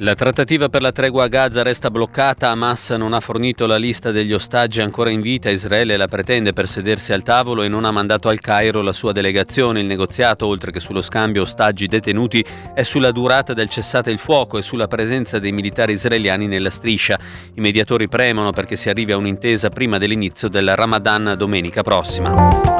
La trattativa per la tregua a Gaza resta bloccata, Hamas non ha fornito la lista degli ostaggi ancora in vita, Israele la pretende per sedersi al tavolo e non ha mandato al Cairo la sua delegazione. Il negoziato, oltre che sullo scambio ostaggi detenuti, è sulla durata del cessate il fuoco e sulla presenza dei militari israeliani nella striscia. I mediatori premono perché si arrivi a un'intesa prima dell'inizio del Ramadan domenica prossima.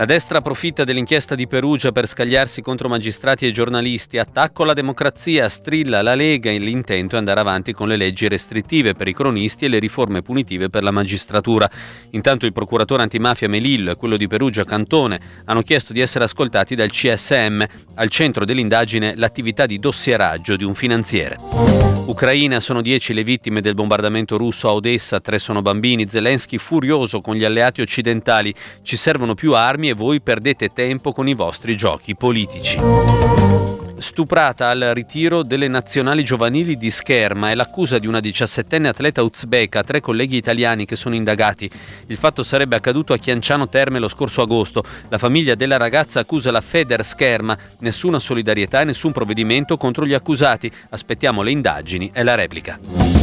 La destra approfitta dell'inchiesta di Perugia per scagliarsi contro magistrati e giornalisti. Attacco alla democrazia, strilla la Lega. L'intento è andare avanti con le leggi restrittive per i cronisti e le riforme punitive per la magistratura. Intanto il procuratore antimafia Melillo e quello di Perugia Cantone hanno chiesto di essere ascoltati dal CSM. Al centro dell'indagine l'attività di dossieraggio di un finanziere. Ucraina sono dieci le vittime del bombardamento russo a Odessa, tre sono bambini. Zelensky furioso con gli alleati occidentali. Ci servono più armi e voi perdete tempo con i vostri giochi politici. Stuprata al ritiro delle nazionali giovanili di Scherma è l'accusa di una diciassettenne atleta uzbeka, tre colleghi italiani che sono indagati. Il fatto sarebbe accaduto a Chianciano Terme lo scorso agosto. La famiglia della ragazza accusa la Feder Scherma. Nessuna solidarietà e nessun provvedimento contro gli accusati. Aspettiamo le indagini e la replica.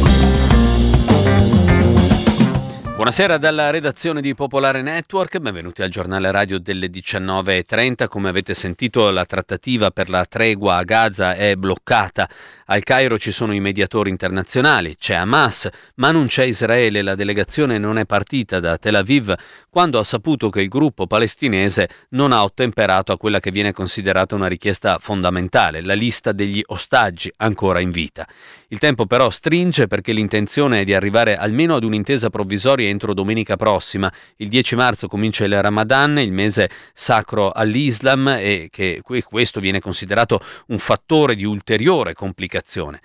Buonasera dalla redazione di Popolare Network, benvenuti al giornale radio delle 19.30. Come avete sentito la trattativa per la tregua a Gaza è bloccata. Al Cairo ci sono i mediatori internazionali, c'è Hamas, ma non c'è Israele. La delegazione non è partita da Tel Aviv quando ha saputo che il gruppo palestinese non ha ottemperato a quella che viene considerata una richiesta fondamentale, la lista degli ostaggi ancora in vita. Il tempo però stringe perché l'intenzione è di arrivare almeno ad un'intesa provvisoria entro domenica prossima. Il 10 marzo comincia il Ramadan, il mese sacro all'Islam e che questo viene considerato un fattore di ulteriore complicazione comunicazione.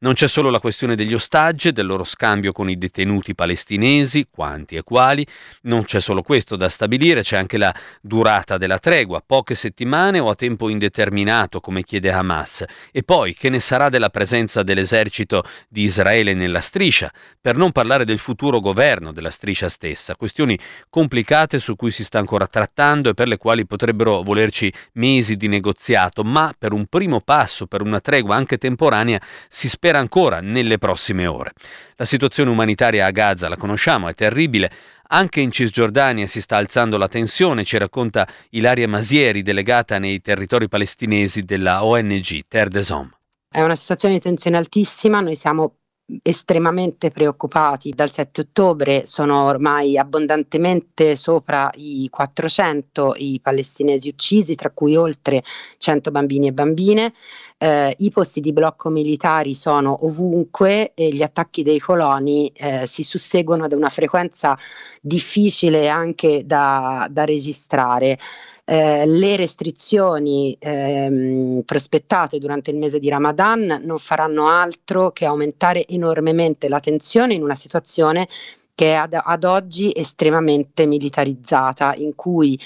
Non c'è solo la questione degli ostaggi e del loro scambio con i detenuti palestinesi, quanti e quali, non c'è solo questo da stabilire, c'è anche la durata della tregua, poche settimane o a tempo indeterminato come chiede Hamas, e poi che ne sarà della presenza dell'esercito di Israele nella striscia, per non parlare del futuro governo della striscia stessa, questioni complicate su cui si sta ancora trattando e per le quali potrebbero volerci mesi di negoziato, ma per un primo passo, per una tregua anche temporanea, si spera spera ancora nelle prossime ore. La situazione umanitaria a Gaza, la conosciamo, è terribile. Anche in Cisgiordania si sta alzando la tensione, ci racconta Ilaria Masieri, delegata nei territori palestinesi della ONG Terre des Hommes. È una situazione di tensione altissima, noi siamo estremamente preoccupati. Dal 7 ottobre sono ormai abbondantemente sopra i 400 i palestinesi uccisi, tra cui oltre 100 bambini e bambine. Eh, I posti di blocco militari sono ovunque e gli attacchi dei coloni eh, si susseguono ad una frequenza difficile anche da, da registrare. Eh, le restrizioni ehm, prospettate durante il mese di Ramadan non faranno altro che aumentare enormemente la tensione in una situazione che è ad, ad, oggi estremamente militarizzata, in cui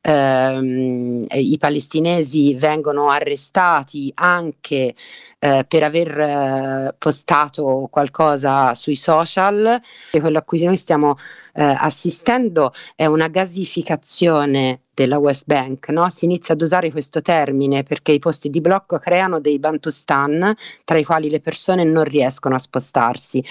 ehm, i palestinesi vengono arrestati anche eh, per aver eh, postato qualcosa sui social. E quello a cui noi stiamo eh, assistendo è una gasificazione della West Bank, no? si inizia ad usare questo termine perché i posti di blocco creano dei bantustan tra i quali le persone non riescono a spostarsi.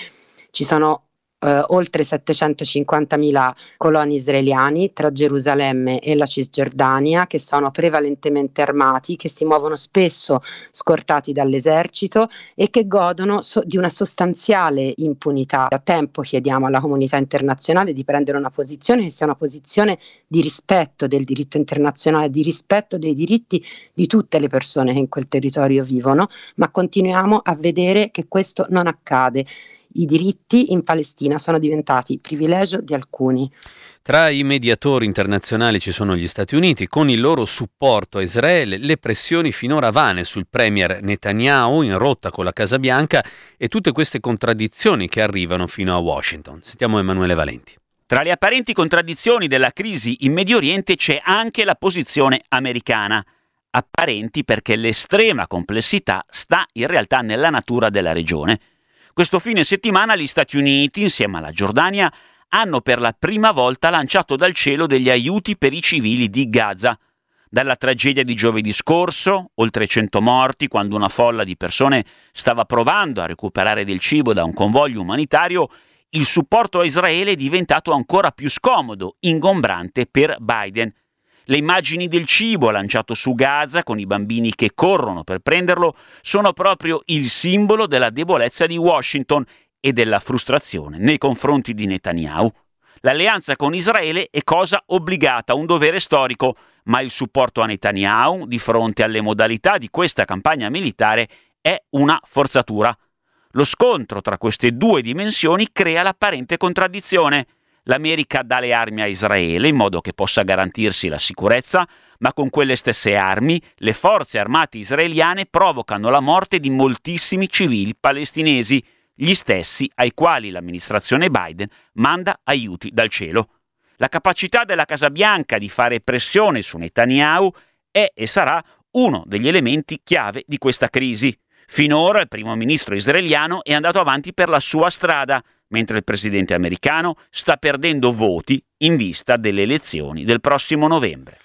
Ci sono eh, oltre 750.000 coloni israeliani tra Gerusalemme e la Cisgiordania che sono prevalentemente armati, che si muovono spesso scortati dall'esercito e che godono so- di una sostanziale impunità. Da tempo chiediamo alla comunità internazionale di prendere una posizione che sia una posizione di rispetto del diritto internazionale, di rispetto dei diritti di tutte le persone che in quel territorio vivono, ma continuiamo a vedere che questo non accade i diritti in Palestina sono diventati privilegio di alcuni. Tra i mediatori internazionali ci sono gli Stati Uniti, con il loro supporto a Israele, le pressioni finora vane sul premier Netanyahu in rotta con la Casa Bianca e tutte queste contraddizioni che arrivano fino a Washington. Sentiamo Emanuele Valenti. Tra le apparenti contraddizioni della crisi in Medio Oriente c'è anche la posizione americana. Apparenti perché l'estrema complessità sta in realtà nella natura della regione. Questo fine settimana gli Stati Uniti, insieme alla Giordania, hanno per la prima volta lanciato dal cielo degli aiuti per i civili di Gaza. dalla tragedia di giovedì scorso, oltre 100 morti, quando una folla di persone stava provando a recuperare del cibo da un convoglio umanitario, il supporto a Israele è diventato ancora più scomodo, ingombrante per Biden. Le immagini del cibo lanciato su Gaza con i bambini che corrono per prenderlo sono proprio il simbolo della debolezza di Washington e della frustrazione nei confronti di Netanyahu. L'alleanza con Israele è cosa obbligata, un dovere storico, ma il supporto a Netanyahu di fronte alle modalità di questa campagna militare è una forzatura. Lo scontro tra queste due dimensioni crea l'apparente contraddizione. L'America dà le armi a Israele in modo che possa garantirsi la sicurezza, ma con quelle stesse armi le forze armate israeliane provocano la morte di moltissimi civili palestinesi, gli stessi ai quali l'amministrazione Biden manda aiuti dal cielo. La capacità della Casa Bianca di fare pressione su Netanyahu è e sarà uno degli elementi chiave di questa crisi. Finora il primo ministro israeliano è andato avanti per la sua strada, mentre il presidente americano sta perdendo voti in vista delle elezioni del prossimo novembre.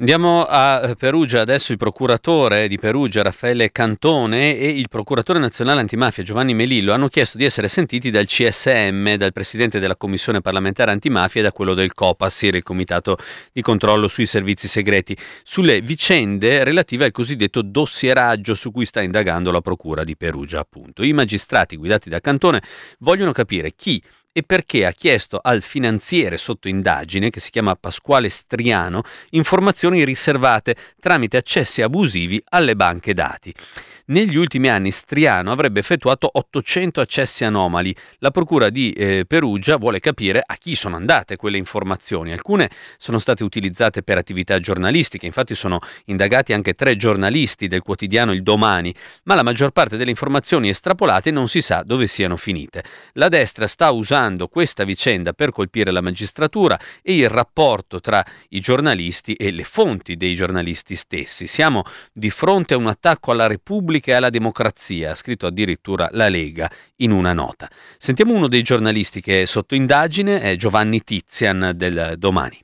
Andiamo a eh, Perugia, adesso il procuratore di Perugia Raffaele Cantone e il procuratore nazionale antimafia Giovanni Melillo hanno chiesto di essere sentiti dal CSM, dal presidente della commissione parlamentare antimafia e da quello del COPASIR, il comitato di controllo sui servizi segreti, sulle vicende relative al cosiddetto dossieraggio su cui sta indagando la procura di Perugia. Appunto. I magistrati guidati da Cantone vogliono capire chi e perché ha chiesto al finanziere sotto indagine, che si chiama Pasquale Striano, informazioni riservate tramite accessi abusivi alle banche dati. Negli ultimi anni Striano avrebbe effettuato 800 accessi anomali. La Procura di eh, Perugia vuole capire a chi sono andate quelle informazioni. Alcune sono state utilizzate per attività giornalistiche, infatti sono indagati anche tre giornalisti del quotidiano Il Domani, ma la maggior parte delle informazioni estrapolate non si sa dove siano finite. La destra sta usando questa vicenda per colpire la magistratura e il rapporto tra i giornalisti e le fonti dei giornalisti stessi. Siamo di fronte a un attacco alla Repubblica Repubblica e alla democrazia, ha scritto addirittura la Lega in una nota. Sentiamo uno dei giornalisti che è sotto indagine, è Giovanni Tizian del Domani.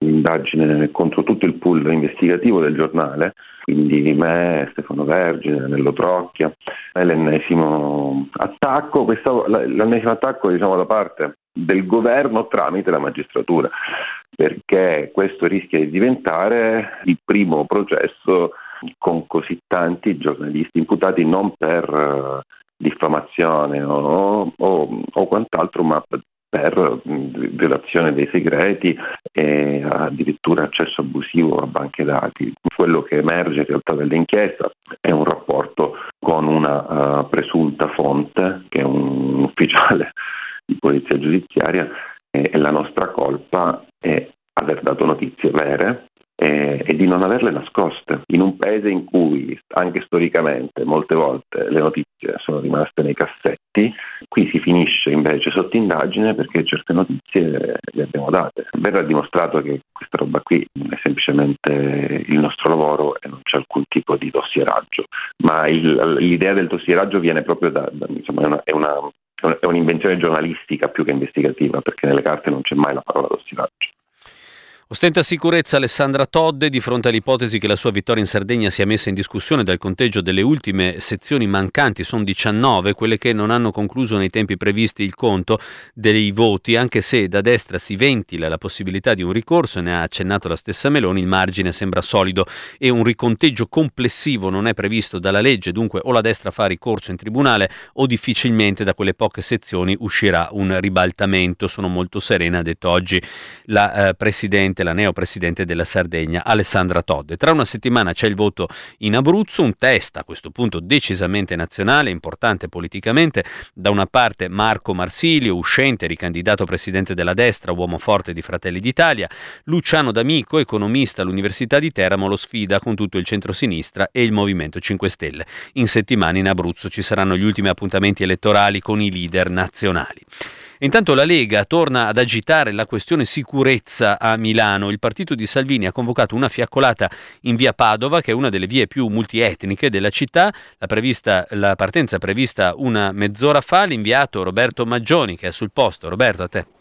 Indagine contro tutto il pool investigativo del giornale, quindi me, Stefano Vergine, Nello Trocchia, è l'ennesimo attacco, questa, l'ennesimo attacco diciamo da parte del governo tramite la magistratura, perché questo rischia di diventare il primo processo con così tanti giornalisti imputati non per uh, diffamazione o, o, o, quant'altro, ma per violazione dei segreti e addirittura accesso abusivo a banche dati. Quello che emerge in realtà dall'inchiesta è un rapporto con una uh, presunta fonte, che è un ufficiale di polizia giudiziaria, e, e la nostra colpa è aver dato notizie vere eh, e di non averle nascoste. In un paese in cui anche storicamente molte volte le notizie sono rimaste nei cassetti, qui si finisce invece sotto indagine perché certe notizie le abbiamo date. Verrà dimostrato che questa roba qui è semplicemente il nostro lavoro e non c'è alcun tipo di dossieraggio, ma il, l'idea del dossieraggio viene proprio da, da insomma, è una, è una è un'invenzione giornalistica più che investigativa, perché nelle carte non c'è mai la parola dossieraggio. Ostenta sicurezza Alessandra Todde di fronte all'ipotesi che la sua vittoria in Sardegna sia messa in discussione dal conteggio delle ultime sezioni mancanti, sono 19 quelle che non hanno concluso nei tempi previsti il conto dei voti, anche se da destra si ventila la possibilità di un ricorso, ne ha accennato la stessa Meloni, il margine sembra solido e un riconteggio complessivo non è previsto dalla legge, dunque o la destra fa ricorso in tribunale o difficilmente da quelle poche sezioni uscirà un ribaltamento. Sono molto serena, ha detto oggi la eh, Presidente presidente, la neopresidente della Sardegna, Alessandra Todde. Tra una settimana c'è il voto in Abruzzo, un test a questo punto decisamente nazionale, importante politicamente. Da una parte Marco Marsilio, uscente, ricandidato presidente della destra, uomo forte di Fratelli d'Italia, Luciano D'Amico, economista all'Università di Teramo, lo sfida con tutto il centrosinistra e il Movimento 5 Stelle. In settimana in Abruzzo ci saranno gli ultimi appuntamenti elettorali con i leader nazionali. Intanto la Lega torna ad agitare la questione sicurezza a Milano. Il partito di Salvini ha convocato una fiaccolata in via Padova, che è una delle vie più multietniche della città. La, prevista, la partenza è prevista una mezz'ora fa. L'inviato Roberto Maggioni, che è sul posto. Roberto, a te.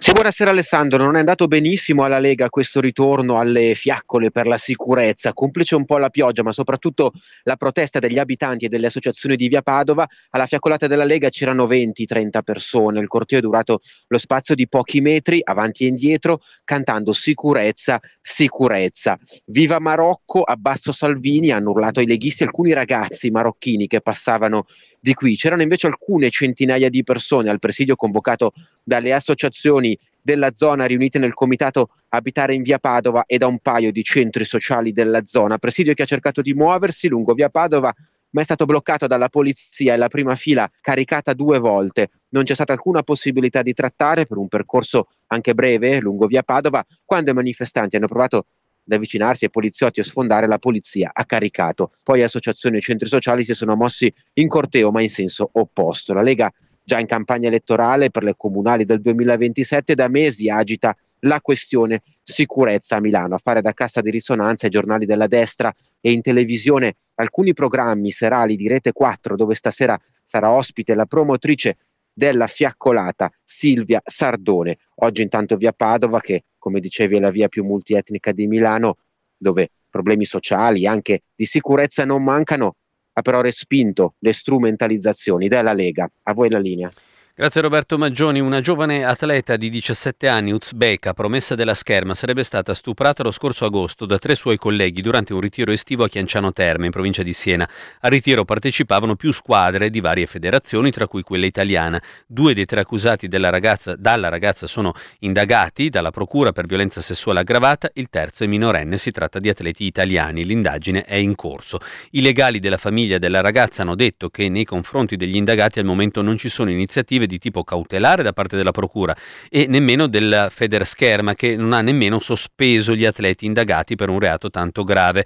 Sì, buonasera Alessandro, non è andato benissimo alla Lega questo ritorno alle fiaccole per la sicurezza, complice un po' la pioggia, ma soprattutto la protesta degli abitanti e delle associazioni di Via Padova. Alla fiaccolata della Lega c'erano 20-30 persone, il corteo è durato lo spazio di pochi metri, avanti e indietro, cantando sicurezza, sicurezza. Viva Marocco, abbasso Salvini, hanno urlato ai leghisti alcuni ragazzi marocchini che passavano di qui. C'erano invece alcune centinaia di persone al presidio convocato dalle associazioni della zona riunite nel comitato Abitare in via Padova e da un paio di centri sociali della zona. Presidio che ha cercato di muoversi lungo via Padova ma è stato bloccato dalla polizia e la prima fila caricata due volte. Non c'è stata alcuna possibilità di trattare per un percorso anche breve lungo via Padova quando i manifestanti hanno provato ad avvicinarsi ai poliziotti e sfondare, la polizia ha caricato. Poi associazioni e centri sociali si sono mossi in corteo ma in senso opposto. La Lega già in campagna elettorale per le comunali del 2027 da mesi agita la questione sicurezza a Milano, a fare da cassa di risonanza ai giornali della destra e in televisione alcuni programmi serali di Rete 4 dove stasera sarà ospite la promotrice della fiaccolata Silvia Sardone. Oggi intanto via Padova che come dicevi, è la via più multietnica di Milano, dove problemi sociali, anche di sicurezza non mancano, ha però respinto le strumentalizzazioni della Lega. A voi la linea. Grazie Roberto Maggioni. Una giovane atleta di 17 anni, uzbeka, promessa della scherma, sarebbe stata stuprata lo scorso agosto da tre suoi colleghi durante un ritiro estivo a Chianciano Terme, in provincia di Siena. Al ritiro partecipavano più squadre di varie federazioni, tra cui quella italiana. Due dei tre accusati ragazza, dalla ragazza sono indagati dalla procura per violenza sessuale aggravata, il terzo è minorenne, si tratta di atleti italiani. L'indagine è in corso. I legali della famiglia della ragazza hanno detto che nei confronti degli indagati al momento non ci sono iniziative di tipo cautelare da parte della Procura e nemmeno della Federscherma che non ha nemmeno sospeso gli atleti indagati per un reato tanto grave.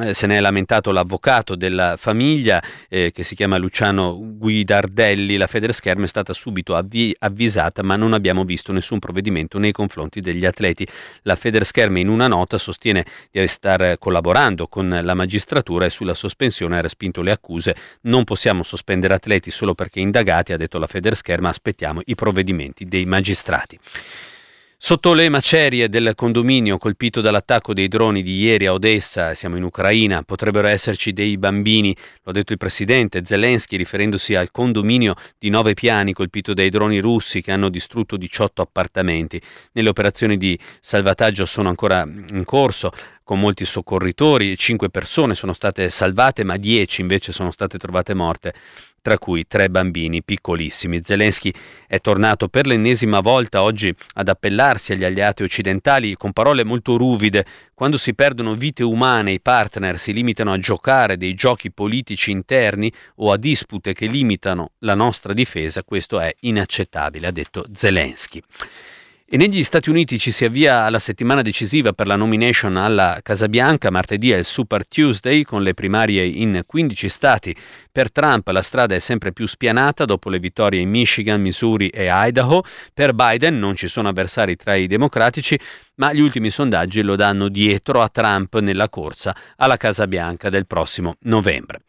Eh, se ne è lamentato l'avvocato della famiglia eh, che si chiama Luciano Guidardelli. La Federscherma è stata subito avvi- avvisata ma non abbiamo visto nessun provvedimento nei confronti degli atleti. La Federscherma in una nota sostiene di stare collaborando con la magistratura e sulla sospensione ha respinto le accuse. Non possiamo sospendere atleti solo perché indagati, ha detto la Federscherma ma aspettiamo i provvedimenti dei magistrati. Sotto le macerie del condominio colpito dall'attacco dei droni di ieri a Odessa, siamo in Ucraina, potrebbero esserci dei bambini, lo ha detto il presidente Zelensky riferendosi al condominio di nove piani colpito dai droni russi che hanno distrutto 18 appartamenti. Nelle operazioni di salvataggio sono ancora in corso con molti soccorritori, cinque persone sono state salvate ma dieci invece sono state trovate morte tra cui tre bambini piccolissimi. Zelensky è tornato per l'ennesima volta oggi ad appellarsi agli alleati occidentali con parole molto ruvide. Quando si perdono vite umane i partner si limitano a giocare dei giochi politici interni o a dispute che limitano la nostra difesa, questo è inaccettabile, ha detto Zelensky. E negli Stati Uniti ci si avvia alla settimana decisiva per la nomination alla Casa Bianca. Martedì è il Super Tuesday con le primarie in 15 stati. Per Trump la strada è sempre più spianata dopo le vittorie in Michigan, Missouri e Idaho. Per Biden non ci sono avversari tra i democratici, ma gli ultimi sondaggi lo danno dietro a Trump nella corsa alla Casa Bianca del prossimo novembre.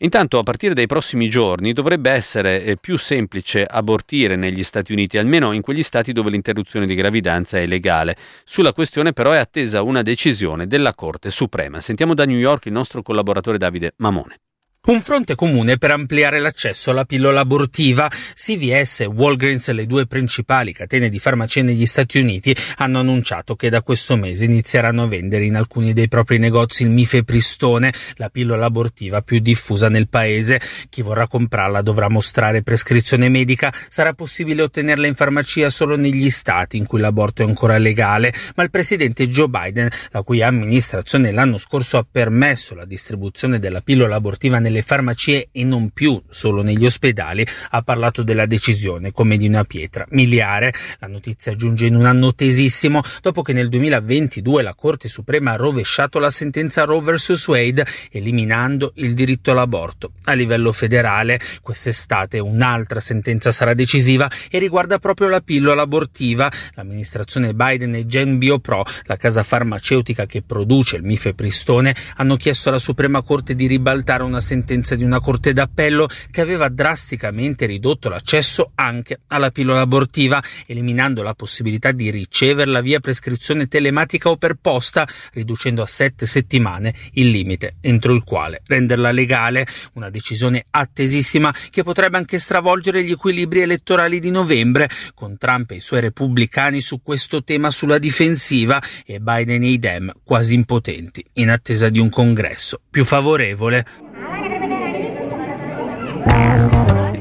Intanto a partire dai prossimi giorni dovrebbe essere eh, più semplice abortire negli Stati Uniti, almeno in quegli stati dove l'interruzione di gravidanza è legale. Sulla questione però è attesa una decisione della Corte Suprema. Sentiamo da New York il nostro collaboratore Davide Mamone. Un fronte comune per ampliare l'accesso alla pillola abortiva. CVS e Walgreens, le due principali catene di farmacie negli Stati Uniti, hanno annunciato che da questo mese inizieranno a vendere in alcuni dei propri negozi il mifepristone, la pillola abortiva più diffusa nel paese. Chi vorrà comprarla dovrà mostrare prescrizione medica. Sarà possibile ottenerla in farmacia solo negli stati in cui l'aborto è ancora legale, ma il presidente Joe Biden, la cui amministrazione l'anno scorso ha permesso la distribuzione della pillola abortiva nelle nelle farmacie e non più solo negli ospedali, ha parlato della decisione come di una pietra miliare. La notizia giunge in un anno tesissimo dopo che nel 2022 la Corte Suprema ha rovesciato la sentenza Roe vs. Wade, eliminando il diritto all'aborto. A livello federale, quest'estate un'altra sentenza sarà decisiva e riguarda proprio la pillola abortiva. L'amministrazione Biden e Gen Biopro, la casa farmaceutica che produce il mifepristone, hanno chiesto alla Suprema Corte di ribaltare una sentenza sentenza di una corte d'appello che aveva drasticamente ridotto l'accesso anche alla pillola abortiva, eliminando la possibilità di riceverla via prescrizione telematica o per posta, riducendo a sette settimane il limite entro il quale renderla legale, una decisione attesissima che potrebbe anche stravolgere gli equilibri elettorali di novembre, con Trump e i suoi repubblicani su questo tema sulla difensiva e Biden e i Dem quasi impotenti in attesa di un congresso più favorevole.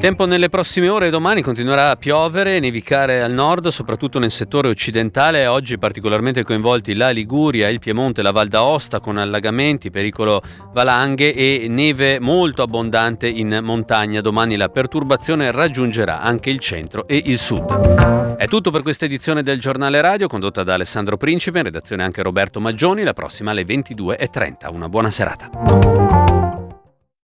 Tempo nelle prossime ore e domani continuerà a piovere e nevicare al nord, soprattutto nel settore occidentale. Oggi particolarmente coinvolti la Liguria, il Piemonte la Val d'Aosta con allagamenti, pericolo valanghe e neve molto abbondante in montagna. Domani la perturbazione raggiungerà anche il centro e il sud. È tutto per questa edizione del giornale radio condotta da Alessandro Principe, in redazione anche Roberto Maggioni. La prossima alle 22.30. Una buona serata.